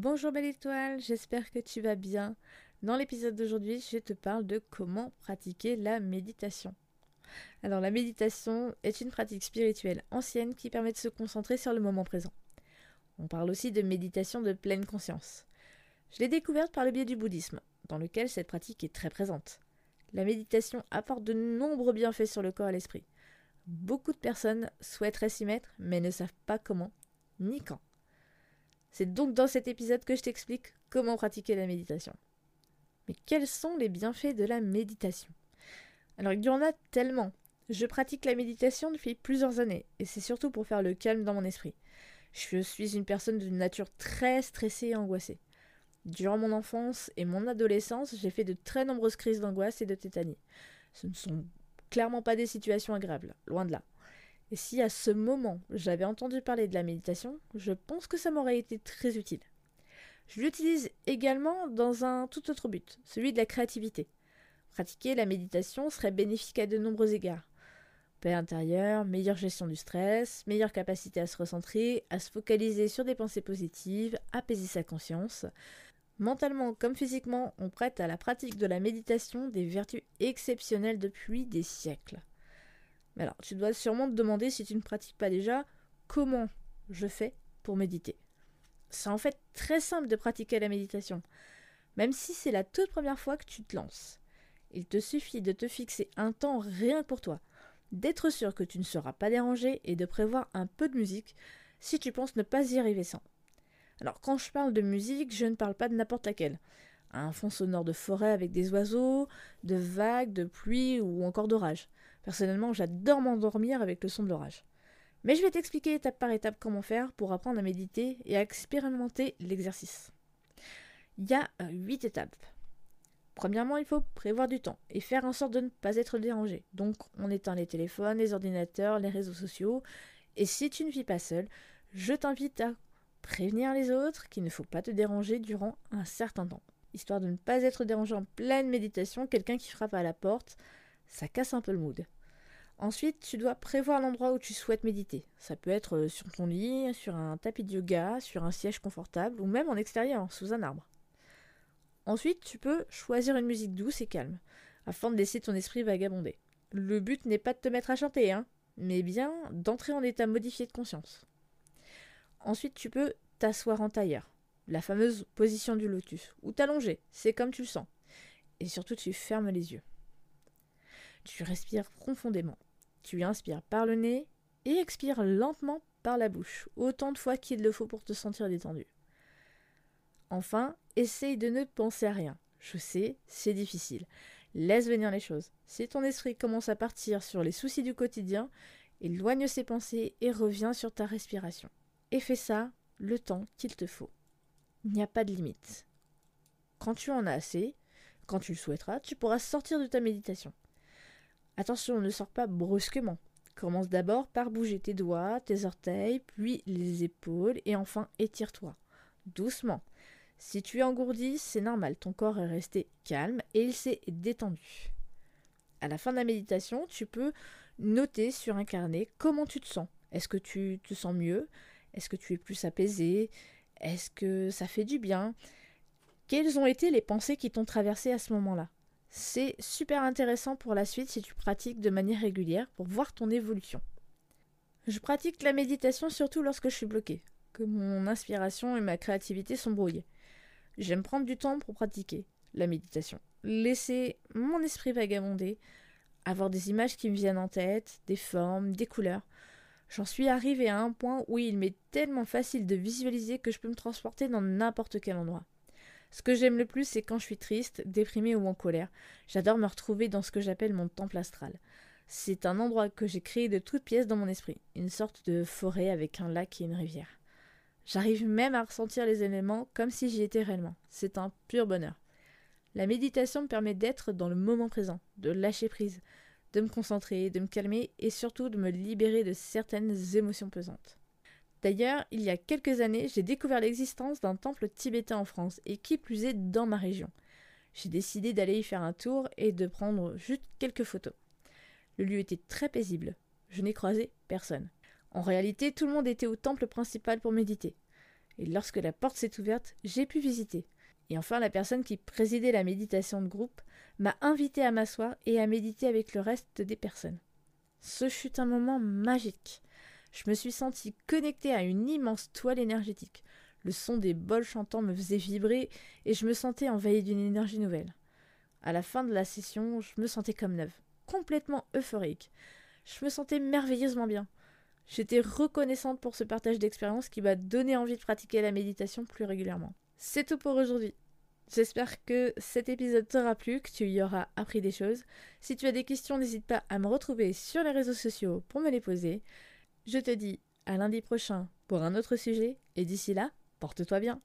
Bonjour belle étoile, j'espère que tu vas bien. Dans l'épisode d'aujourd'hui, je te parle de comment pratiquer la méditation. Alors la méditation est une pratique spirituelle ancienne qui permet de se concentrer sur le moment présent. On parle aussi de méditation de pleine conscience. Je l'ai découverte par le biais du bouddhisme, dans lequel cette pratique est très présente. La méditation apporte de nombreux bienfaits sur le corps et l'esprit. Beaucoup de personnes souhaiteraient s'y mettre, mais ne savent pas comment ni quand. C'est donc dans cet épisode que je t'explique comment pratiquer la méditation. Mais quels sont les bienfaits de la méditation? Alors il y en a tellement. Je pratique la méditation depuis plusieurs années et c'est surtout pour faire le calme dans mon esprit. Je suis une personne d'une nature très stressée et angoissée. Durant mon enfance et mon adolescence, j'ai fait de très nombreuses crises d'angoisse et de tétanie. Ce ne sont clairement pas des situations agréables, loin de là. Et si à ce moment j'avais entendu parler de la méditation, je pense que ça m'aurait été très utile. Je l'utilise également dans un tout autre but, celui de la créativité. Pratiquer la méditation serait bénéfique à de nombreux égards. Paix intérieure, meilleure gestion du stress, meilleure capacité à se recentrer, à se focaliser sur des pensées positives, apaiser sa conscience. Mentalement comme physiquement, on prête à la pratique de la méditation des vertus exceptionnelles depuis des siècles. Mais alors, tu dois sûrement te demander si tu ne pratiques pas déjà comment je fais pour méditer. C'est en fait très simple de pratiquer la méditation, même si c'est la toute première fois que tu te lances. Il te suffit de te fixer un temps rien pour toi, d'être sûr que tu ne seras pas dérangé et de prévoir un peu de musique si tu penses ne pas y arriver sans. Alors quand je parle de musique, je ne parle pas de n'importe laquelle. Un fond sonore de forêt avec des oiseaux, de vagues, de pluie ou encore d'orage. Personnellement, j'adore m'endormir avec le son de l'orage. Mais je vais t'expliquer étape par étape comment faire pour apprendre à méditer et à expérimenter l'exercice. Il y a euh, huit étapes. Premièrement, il faut prévoir du temps et faire en sorte de ne pas être dérangé. Donc, on éteint les téléphones, les ordinateurs, les réseaux sociaux. Et si tu ne vis pas seul, je t'invite à prévenir les autres qu'il ne faut pas te déranger durant un certain temps. Histoire de ne pas être dérangé en pleine méditation, quelqu'un qui frappe à la porte, ça casse un peu le mood. Ensuite, tu dois prévoir l'endroit où tu souhaites méditer. Ça peut être euh, sur ton lit, sur un tapis de yoga, sur un siège confortable ou même en extérieur, sous un arbre. Ensuite, tu peux choisir une musique douce et calme, afin de laisser ton esprit vagabonder. Le but n'est pas de te mettre à chanter, hein, mais bien d'entrer en état modifié de conscience. Ensuite, tu peux t'asseoir en tailleur, la fameuse position du lotus, ou t'allonger, c'est comme tu le sens. Et surtout, tu fermes les yeux. Tu respires profondément. Tu inspires par le nez et expires lentement par la bouche, autant de fois qu'il le faut pour te sentir détendu. Enfin, essaye de ne penser à rien. Je sais, c'est difficile. Laisse venir les choses. Si ton esprit commence à partir sur les soucis du quotidien, éloigne ses pensées et reviens sur ta respiration. Et fais ça le temps qu'il te faut. Il n'y a pas de limite. Quand tu en as assez, quand tu le souhaiteras, tu pourras sortir de ta méditation. Attention, ne sors pas brusquement. Commence d'abord par bouger tes doigts, tes orteils, puis les épaules et enfin étire-toi. Doucement. Si tu es engourdi, c'est normal, ton corps est resté calme et il s'est détendu. À la fin de la méditation, tu peux noter sur un carnet comment tu te sens. Est-ce que tu te sens mieux? Est-ce que tu es plus apaisé? Est-ce que ça fait du bien? Quelles ont été les pensées qui t'ont traversé à ce moment-là? C'est super intéressant pour la suite si tu pratiques de manière régulière pour voir ton évolution. Je pratique la méditation surtout lorsque je suis bloquée, que mon inspiration et ma créativité sont brouillées. J'aime prendre du temps pour pratiquer la méditation, laisser mon esprit vagabonder, avoir des images qui me viennent en tête, des formes, des couleurs. J'en suis arrivée à un point où il m'est tellement facile de visualiser que je peux me transporter dans n'importe quel endroit. Ce que j'aime le plus, c'est quand je suis triste, déprimée ou en colère. J'adore me retrouver dans ce que j'appelle mon temple astral. C'est un endroit que j'ai créé de toutes pièces dans mon esprit, une sorte de forêt avec un lac et une rivière. J'arrive même à ressentir les éléments comme si j'y étais réellement. C'est un pur bonheur. La méditation me permet d'être dans le moment présent, de lâcher prise, de me concentrer, de me calmer et surtout de me libérer de certaines émotions pesantes. D'ailleurs, il y a quelques années, j'ai découvert l'existence d'un temple tibétain en France, et qui plus est dans ma région. J'ai décidé d'aller y faire un tour et de prendre juste quelques photos. Le lieu était très paisible. Je n'ai croisé personne. En réalité, tout le monde était au temple principal pour méditer. Et lorsque la porte s'est ouverte, j'ai pu visiter. Et enfin, la personne qui présidait la méditation de groupe m'a invité à m'asseoir et à méditer avec le reste des personnes. Ce fut un moment magique. Je me suis sentie connectée à une immense toile énergétique. Le son des bols chantants me faisait vibrer et je me sentais envahie d'une énergie nouvelle. À la fin de la session, je me sentais comme neuve, complètement euphorique. Je me sentais merveilleusement bien. J'étais reconnaissante pour ce partage d'expérience qui m'a donné envie de pratiquer la méditation plus régulièrement. C'est tout pour aujourd'hui. J'espère que cet épisode t'aura plu, que tu y auras appris des choses. Si tu as des questions, n'hésite pas à me retrouver sur les réseaux sociaux pour me les poser. Je te dis à lundi prochain pour un autre sujet et d'ici là, porte-toi bien.